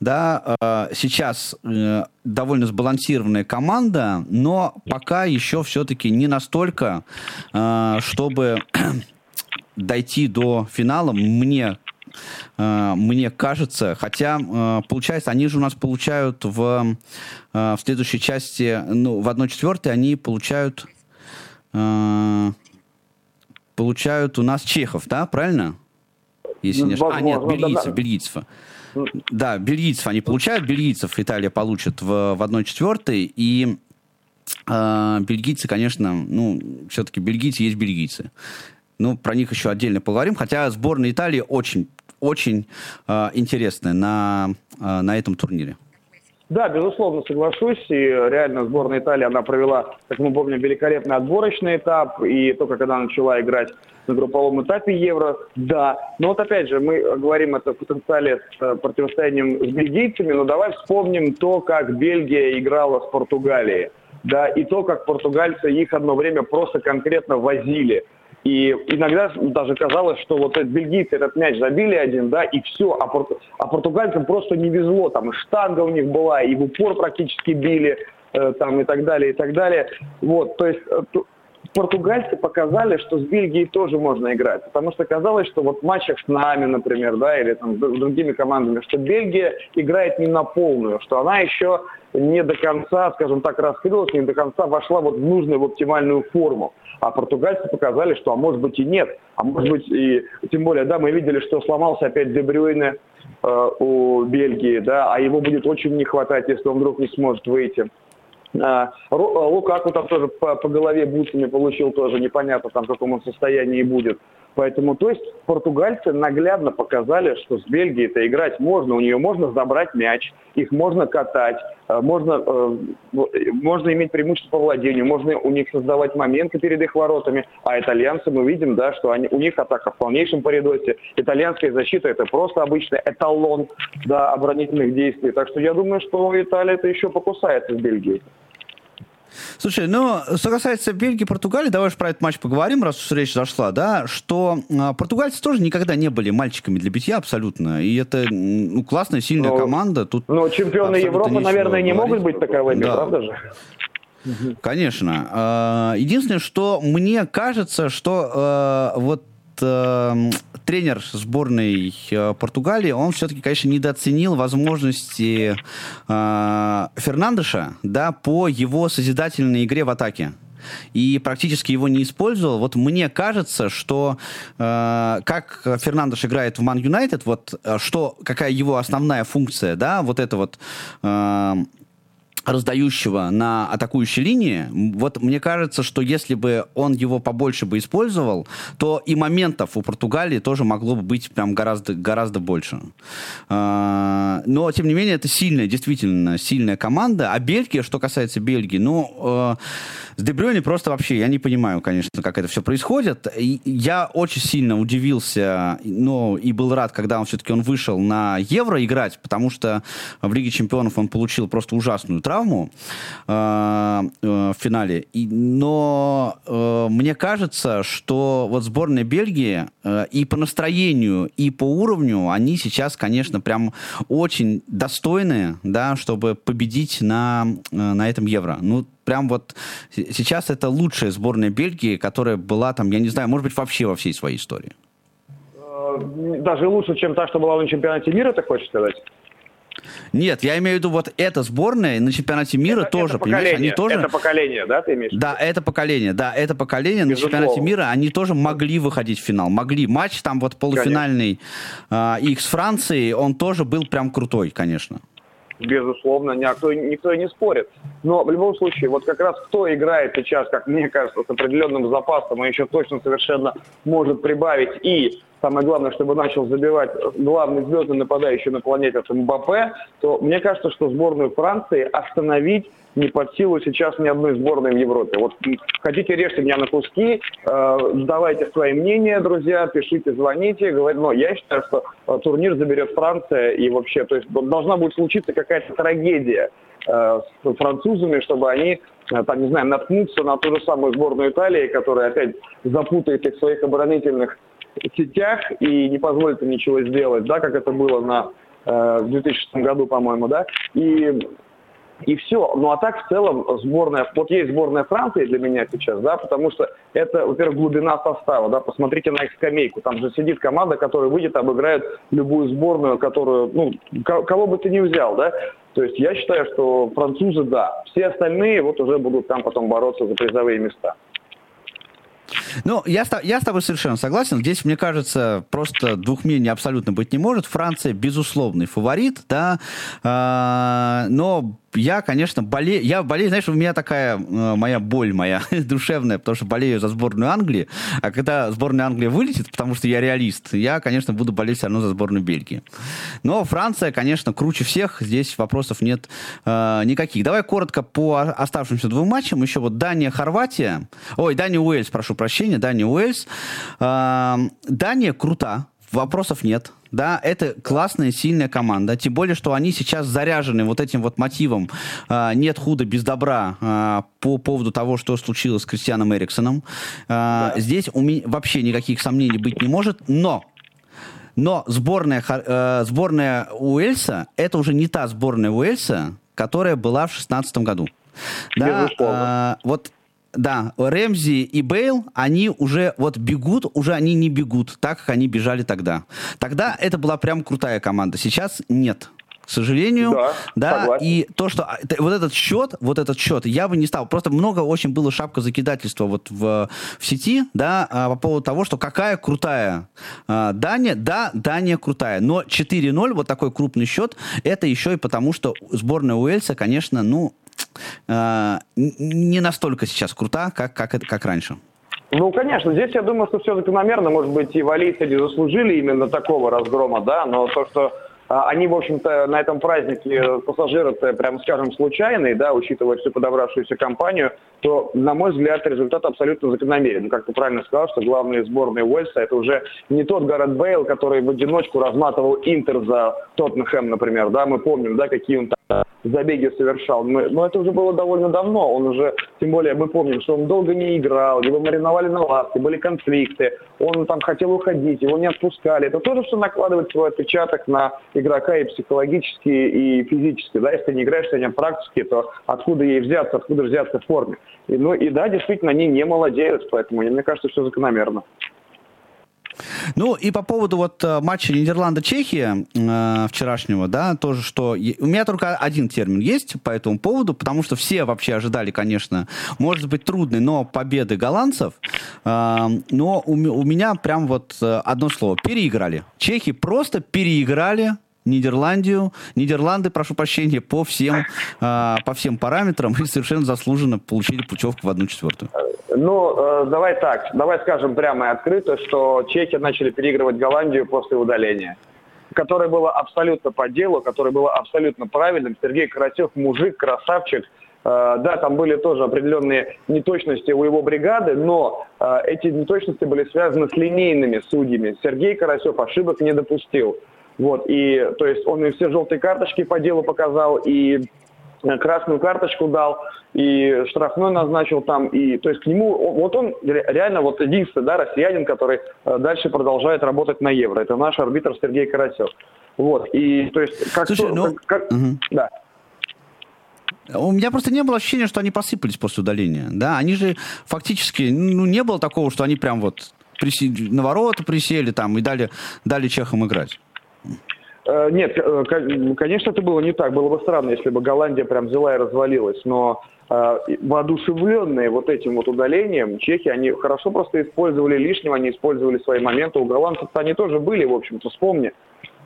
Да, э, сейчас Э, довольно сбалансированная команда, но пока еще все-таки не настолько, э, чтобы дойти до финала. Мне э, мне кажется, хотя получается, они же у нас получают в, в следующей части, ну, в 1-4 они получают получают у нас чехов, да, правильно? Если не ошибаюсь. А, нет, бельгийцев, бельгийцев. Да, бельгийцев они получают, бельгийцев Италия получит в, в 1-4, и э, бельгийцы, конечно, ну, все-таки бельгийцы есть бельгийцы. Ну, про них еще отдельно поговорим, хотя сборная Италии очень, очень э, интересная на, э, на этом турнире. Да, безусловно, соглашусь. И реально сборная Италии, она провела, как мы помним, великолепный отборочный этап. И только когда начала играть на групповом этапе Евро, да. Но вот опять же, мы говорим это в потенциале с э, противостоянием с бельгийцами, но давай вспомним то, как Бельгия играла с Португалией. Да, и то, как португальцы их одно время просто конкретно возили. И иногда даже казалось, что вот этот бельгийцы этот мяч забили один, да, и все, а, пор, а португальцам просто не везло, там и штанга у них была, и в упор практически били, э, там и так далее, и так далее. Вот, то есть э, португальцы показали, что с Бельгией тоже можно играть. Потому что казалось, что вот в матчах с нами, например, да, или там с другими командами, что Бельгия играет не на полную, что она еще не до конца, скажем так, раскрылась, не до конца вошла вот в нужную, в оптимальную форму. А португальцы показали, что, а может быть и нет. А может быть и, тем более, да, мы видели, что сломался опять Дебрюйне э, у Бельгии, да, а его будет очень не хватать, если он вдруг не сможет выйти. А, а, Лукаку там тоже по, по голове бутсами получил тоже непонятно там в каком он состоянии будет. Поэтому, то есть, португальцы наглядно показали, что с Бельгией это играть можно, у нее можно забрать мяч, их можно катать, э, можно, э, можно иметь преимущество по владению, можно у них создавать моменты перед их воротами, а итальянцы мы видим, да, что они, у них атака в полнейшем паридосе, итальянская защита это просто обычный эталон да, оборонительных действий, так что я думаю, что Италия это еще покусается с Бельгией. Слушай, ну, что касается Бельгии, Португалии, давай уж про этот матч поговорим, раз уж речь зашла, да, что а, португальцы тоже никогда не были мальчиками для битья абсолютно, и это ну, классная, сильная ну, команда. Тут ну, чемпионы Европы, наверное, не могут быть таковыми, да. правда же? Конечно. А, единственное, что мне кажется, что а, вот э, тренер сборной э, Португалии, он все-таки, конечно, недооценил возможности э, Фернандеша, да, по его созидательной игре в атаке и практически его не использовал. Вот мне кажется, что э, как Фернандеш играет в Ман Юнайтед, вот э, что какая его основная функция, да, вот это вот э, раздающего на атакующей линии, вот мне кажется, что если бы он его побольше бы использовал, то и моментов у Португалии тоже могло бы быть прям гораздо, гораздо больше. А, но, тем не менее, это сильная, действительно сильная команда. А Бельгия, что касается Бельгии, ну, э, с Дебрёни просто вообще, я не понимаю, конечно, как это все происходит. Я очень сильно удивился, но и был рад, когда он все-таки он вышел на Евро играть, потому что в Лиге Чемпионов он получил просто ужасную травму, травму э, э, в финале. И, но э, мне кажется, что вот сборная Бельгии э, и по настроению, и по уровню, они сейчас, конечно, прям очень достойные, да, чтобы победить на, э, на этом Евро. Ну, прям вот сейчас это лучшая сборная Бельгии, которая была там, я не знаю, может быть, вообще во всей своей истории. Э, даже лучше, чем та, что была на чемпионате мира, ты хочешь сказать? Нет, я имею в виду вот эта сборная на чемпионате мира это, тоже, это понимаешь, они тоже... Это поколение, да, ты имеешь? Да, это поколение, да, это поколение Безусловно. на чемпионате мира, они тоже могли выходить в финал, могли. Матч там вот полуфинальный э, их с Францией, он тоже был прям крутой, конечно. Безусловно, никто, никто и не спорит. Но в любом случае, вот как раз кто играет сейчас, как мне кажется, с определенным запасом, и еще точно совершенно может прибавить и самое главное, чтобы начал забивать главный звездный нападающий на планете, это Мбаппе, то мне кажется, что сборную Франции остановить не под силу сейчас ни одной сборной в Европе. Вот хотите, режьте меня на куски, э, давайте свои мнения, друзья, пишите, звоните. Говорите, но я считаю, что э, турнир заберет Франция и вообще, то есть должна будет случиться какая-то трагедия э, с французами, чтобы они э, там, не знаю, наткнуться на ту же самую сборную Италии, которая опять запутает их в своих оборонительных сетях и не позволит им ничего сделать, да, как это было на в 2006 году, по-моему, да, и и все. Ну а так в целом сборная, вот есть сборная Франции для меня сейчас, да, потому что это, во-первых, глубина состава, да, посмотрите на их скамейку, там же сидит команда, которая выйдет, обыграет любую сборную, которую, ну, кого бы ты ни взял, да, то есть я считаю, что французы, да, все остальные вот уже будут там потом бороться за призовые места. Ну, я, я с тобой совершенно согласен. Здесь, мне кажется, просто двух мнений абсолютно быть не может. Франция безусловный фаворит, да, э, но я, конечно, болею, я болею, знаешь, у меня такая э, моя боль моя душевная, потому что болею за сборную Англии, а когда сборная Англии вылетит, потому что я реалист, я, конечно, буду болеть все равно за сборную Бельгии. Но Франция, конечно, круче всех, здесь вопросов нет э, никаких. Давай коротко по оставшимся двум матчам, еще вот Дания-Хорватия, ой, Дания-Уэльс, прошу прощения, Дания-Уэльс. Э, Дания крута, вопросов нет. Да, это классная, сильная команда. Тем более, что они сейчас заряжены вот этим вот мотивом э, «нет худа без добра» э, по поводу того, что случилось с Кристианом Эриксоном. Э, да. Здесь у меня вообще никаких сомнений быть не может. Но но сборная, э, сборная Уэльса это уже не та сборная Уэльса, которая была в 2016 году. Да, э, вот да, Рэмзи и Бейл, они уже вот бегут, уже они не бегут так, как они бежали тогда. Тогда это была прям крутая команда, сейчас нет. К сожалению, да, да согласен. и то, что а, вот этот счет, вот этот счет, я бы не стал. Просто много очень было шапка закидательства вот в, в сети, да, а, по поводу того, что какая крутая а, Дания, да, Дания крутая, но 4-0, вот такой крупный счет, это еще и потому, что сборная Уэльса, конечно, ну, э, не настолько сейчас крута, как, как, это, как раньше. Ну, конечно, здесь я думаю, что все закономерно. Может быть, и валийцы не заслужили именно такого разгрома, да, но то, что а, они, в общем-то, на этом празднике пассажиры-то, прямо скажем, случайные, да, учитывая всю подобравшуюся компанию, то, на мой взгляд, результат абсолютно закономерен. Как ты правильно сказал, что главные сборные Уэльса это уже не тот Гаррет Бейл, который в одиночку разматывал Интер за Тоттенхэм, например, да, мы помним, да, какие он там забеги совершал. Мы, но это уже было довольно давно. Он уже, тем более мы помним, что он долго не играл, его мариновали на лавке, были конфликты, он там хотел уходить, его не отпускали. Это тоже все накладывает свой отпечаток на игрока и психологически, и физически. Да? Если ты не играешь сегодня практически, то откуда ей взяться, откуда взяться в форме. И, ну и да, действительно, они не молодеют, поэтому мне кажется, все закономерно. Ну и по поводу вот э, матча Нидерланда-Чехия э, вчерашнего, да, тоже что... У меня только один термин есть по этому поводу, потому что все вообще ожидали, конечно, может быть трудный, но победы голландцев. Э, но у, у меня прям вот э, одно слово. Переиграли. Чехи просто переиграли Нидерландию, Нидерланды, прошу прощения, по всем, э, по всем параметрам и совершенно заслуженно получили путевку в одну четвертую. Ну, э, давай так, давай скажем прямо и открыто, что чехи начали переигрывать Голландию после удаления которое было абсолютно по делу, которое было абсолютно правильным. Сергей Карасев мужик, красавчик. Э, да, там были тоже определенные неточности у его бригады, но э, эти неточности были связаны с линейными судьями. Сергей Карасев ошибок не допустил. Вот, и, то есть он и все желтые карточки по делу показал, и красную карточку дал, и штрафной назначил там, и то есть к нему, вот он реально вот единственный, да, россиянин, который э, дальше продолжает работать на Евро. Это наш арбитр Сергей Карасев. Вот, и то есть как... Слушай, то, ну... как, как угу. Да. У меня просто не было ощущения, что они посыпались после удаления. Да, они же фактически, ну, не было такого, что они прям вот присели, на ворота присели там и дали, дали чехам играть. Э, нет, э, конечно, это было не так. Было бы странно, если бы Голландия прям взяла и развалилась. Но э, воодушевленные вот этим вот удалением, чехи, они хорошо просто использовали лишнего, они использовали свои моменты. У голландцев они тоже были, в общем-то, вспомни.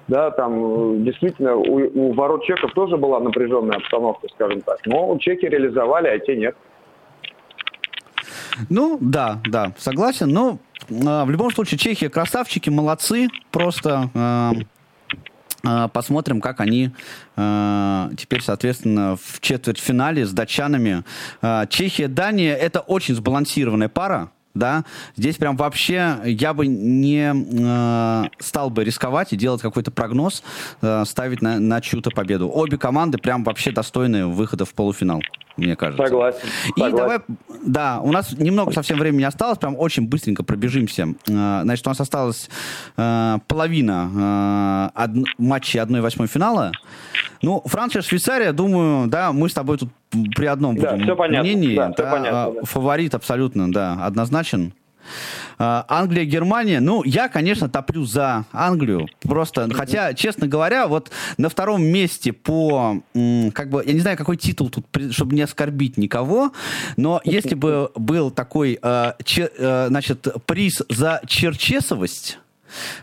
Да, там действительно у, у ворот чехов тоже была напряженная обстановка, скажем так. Но чехи реализовали, а те нет. Ну, да, да, согласен. Но э, в любом случае Чехия красавчики, молодцы. Просто посмотрим, как они э, теперь, соответственно, в четвертьфинале с датчанами. Э, Чехия, Дания – это очень сбалансированная пара да, здесь прям вообще я бы не э, стал бы рисковать и делать какой-то прогноз, э, ставить на, на чью-то победу. Обе команды прям вообще достойны выхода в полуфинал мне кажется. Согласен. И Согласен. давай, да, у нас немного совсем времени осталось, прям очень быстренько пробежимся. Э, значит, у нас осталась э, половина э, матчей 1-8 финала. Ну, Франция, Швейцария, думаю, да, мы с тобой тут при одном да, все понятно. мнении. Да, да, все понятно, да. Фаворит абсолютно, да, однозначен. А, Англия, Германия. Ну, я, конечно, топлю за Англию. Просто, хотя, честно говоря, вот на втором месте по, как бы, я не знаю, какой титул тут, чтобы не оскорбить никого, но если бы был такой, э, значит, приз за черчесовость,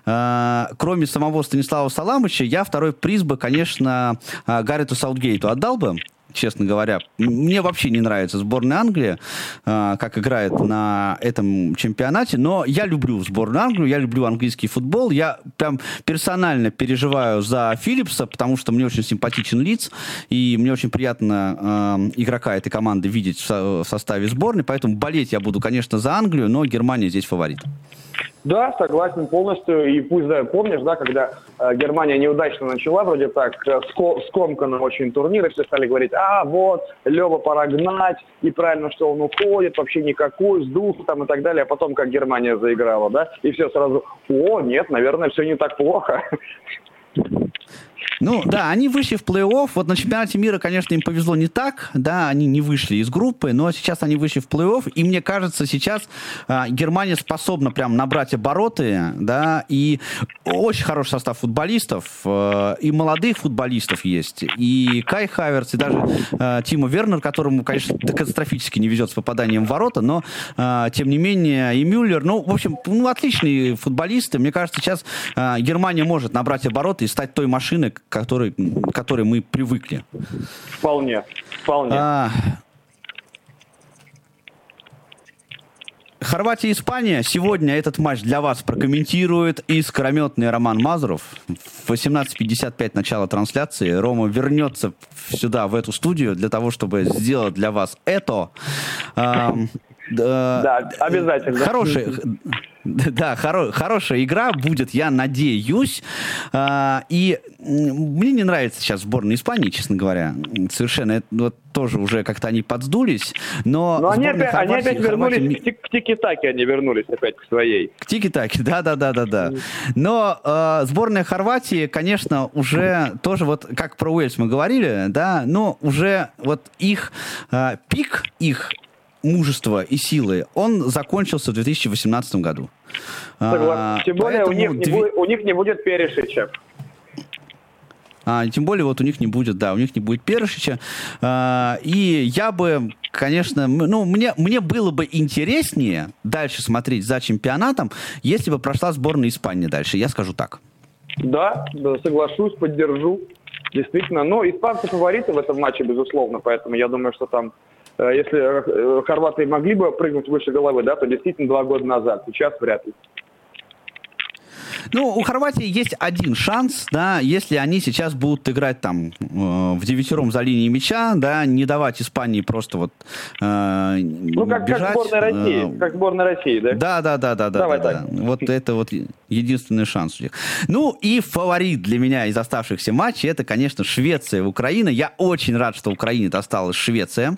Uh, кроме самого Станислава Саламыча, я второй приз бы, конечно, Гарриту Саутгейту отдал бы честно говоря. Мне вообще не нравится сборная Англии, э, как играет на этом чемпионате, но я люблю сборную Англию, я люблю английский футбол, я прям персонально переживаю за Филлипса, потому что мне очень симпатичен лиц, и мне очень приятно игрока этой команды видеть в составе сборной, поэтому болеть я буду, конечно, за Англию, но Германия здесь фаворит. Да, согласен полностью. И пусть, да, помнишь, да, когда э, Германия неудачно начала, вроде так, э, скомканно очень турниры, все стали говорить, а, вот, Лева пора гнать, и правильно, что он уходит, вообще никакой, с духу там и так далее. А потом, как Германия заиграла, да, и все сразу, о, нет, наверное, все не так плохо. Ну, да, они вышли в плей-офф. Вот на чемпионате мира, конечно, им повезло не так. Да, они не вышли из группы, но сейчас они вышли в плей-офф. И мне кажется, сейчас э, Германия способна прям набрать обороты, да, и очень хороший состав футболистов, э, и молодых футболистов есть, и Кай Хаверс, и даже э, Тима Вернер, которому, конечно, катастрофически не везет с попаданием в ворота, но, э, тем не менее, и Мюллер, ну, в общем, ну, отличные футболисты. Мне кажется, сейчас э, Германия может набрать обороты и стать той машиной, который, к которой мы привыкли. Вполне, вполне. А, Хорватия и Испания. Сегодня этот матч для вас прокомментирует искрометный Роман Мазуров. В 18.55 начало трансляции. Рома вернется сюда, в эту студию, для того, чтобы сделать для вас это. Да, обязательно. Хороший, да, хоро, хорошая игра будет, я надеюсь. А, и мне не нравится сейчас сборная Испании, честно говоря. Совершенно. Это, вот тоже уже как-то они подсдулись. Но, но они, опять, Хорватии, они опять вернулись Хорватии... к тики-таке, они вернулись опять к своей. К тики-таке, да-да-да-да-да. Но э, сборная Хорватии, конечно, уже тоже вот, как про Уэльс мы говорили, да, но уже вот их э, пик, их мужества и силы, он закончился в 2018 году. Согласен. Тем более Поэтому... у, них не будет, у них не будет Перешича. А, тем более вот у них не будет, да, у них не будет Першича. А, и я бы, конечно, ну, мне, мне было бы интереснее дальше смотреть за чемпионатом, если бы прошла сборная Испании дальше, я скажу так. Да, да соглашусь, поддержу. Действительно, но испанцы фавориты в этом матче, безусловно, поэтому я думаю, что там если э, хорваты могли бы прыгнуть выше головы, да, то действительно два года назад. Сейчас вряд ли. Ну, у Хорватии есть один шанс, да, если они сейчас будут играть там э, в девятером за линией мяча, да, не давать Испании просто вот э, Ну, как, бежать. как сборная России, э, как сборная России, да? Да, да, да, да, Давай да, так. да. Вот это вот единственный шанс у них. Ну, и фаворит для меня из оставшихся матчей, это, конечно, Швеция и Украина. Я очень рад, что Украине досталась Швеция,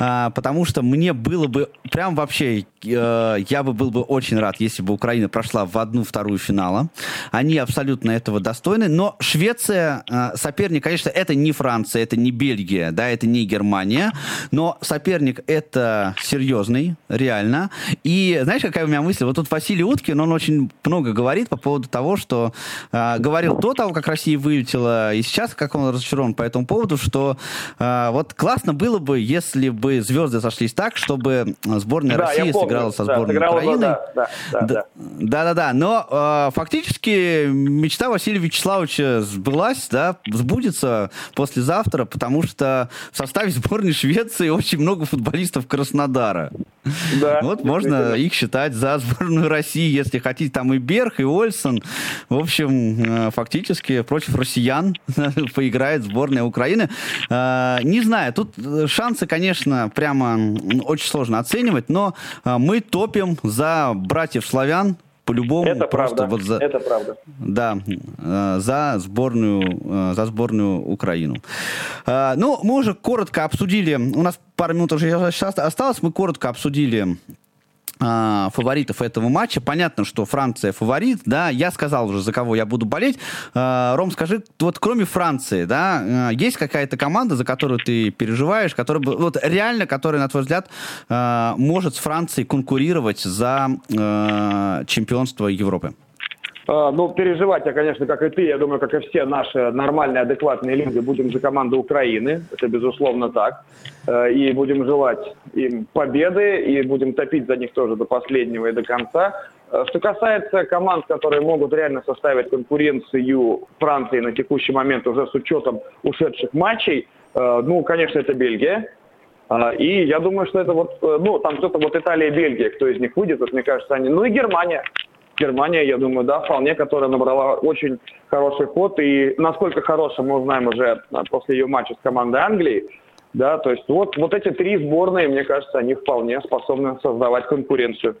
э, потому что мне было бы прям вообще, э, я бы был бы очень рад, если бы Украина прошла в одну-вторую финала. Они абсолютно этого достойны. Но Швеция, э, соперник, конечно, это не Франция, это не Бельгия, да, это не Германия. Но соперник это серьезный, реально. И знаешь, какая у меня мысль? Вот тут Василий Уткин, он очень много говорит по поводу того, что э, говорил до того, как Россия вылетела, и сейчас, как он разочарован по этому поводу, что э, вот классно было бы, если бы звезды сошлись так, чтобы сборная да, России сыграла со сборной да, Украины. Да, да, да, да. да, да, да. Но э, фактически мечта Василия Вячеславовича сбылась, да, сбудется послезавтра, потому что в составе сборной Швеции очень много футболистов Краснодара. Да, вот можно их считать за сборную России, если хотите. Там и Берг, и Ольсон. В общем, э, фактически против россиян поиграет сборная Украины. Э, не знаю, тут шансы, конечно, прямо очень сложно оценивать, но э, мы топим за братьев славян, по-любому это просто правда. вот за это правда да э, за сборную э, за сборную Украину э, ну мы уже коротко обсудили у нас пару минут уже осталось мы коротко обсудили а, фаворитов этого матча. Понятно, что Франция фаворит, да, я сказал уже, за кого я буду болеть. А, Ром, скажи, вот кроме Франции, да, а, есть какая-то команда, за которую ты переживаешь, которая, вот реально, которая, на твой взгляд, может с Францией конкурировать за чемпионство Европы? Ну, переживать я, конечно, как и ты, я думаю, как и все наши нормальные, адекватные люди, будем за команду Украины. Это, безусловно, так. Э, и будем желать им победы, и будем топить за них тоже до последнего и до конца. Э, что касается команд, которые могут реально составить конкуренцию Франции на текущий момент уже с учетом ушедших матчей, э, ну, конечно, это Бельгия. И я думаю, что это вот, ну, там кто-то вот Италия и Бельгия, кто из них выйдет, вот, мне кажется, они... Ну и Германия. Германия, я думаю, да, вполне, которая набрала очень хороший ход. И насколько хорошим мы узнаем уже после ее матча с командой Англии. Да, то есть вот, вот эти три сборные, мне кажется, они вполне способны создавать конкуренцию.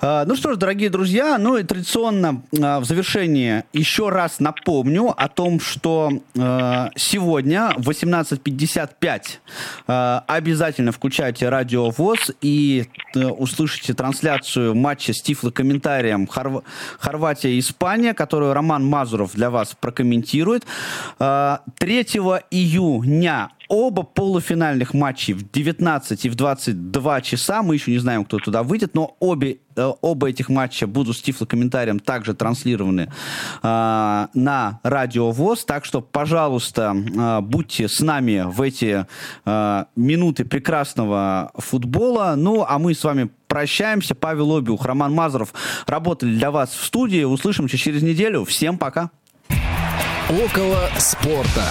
А, ну что ж, дорогие друзья, ну и традиционно а, в завершении еще раз напомню о том, что а, сегодня в 18.55 обязательно включайте радио ВОЗ и э, услышите трансляцию матча с тифлокомментарием Хорв... Хорватия-Испания, которую Роман Мазуров для вас прокомментирует. 3 июня Оба полуфинальных матчей в 19 и в 22 часа. Мы еще не знаем, кто туда выйдет, но обе, э, оба этих матча будут с тифлокомментарием также транслированы э, на Радио ВОЗ. Так что, пожалуйста, э, будьте с нами в эти э, минуты прекрасного футбола. Ну, а мы с вами прощаемся. Павел Обиух, Роман Мазуров работали для вас в студии. Услышимся через неделю. Всем пока. Около спорта.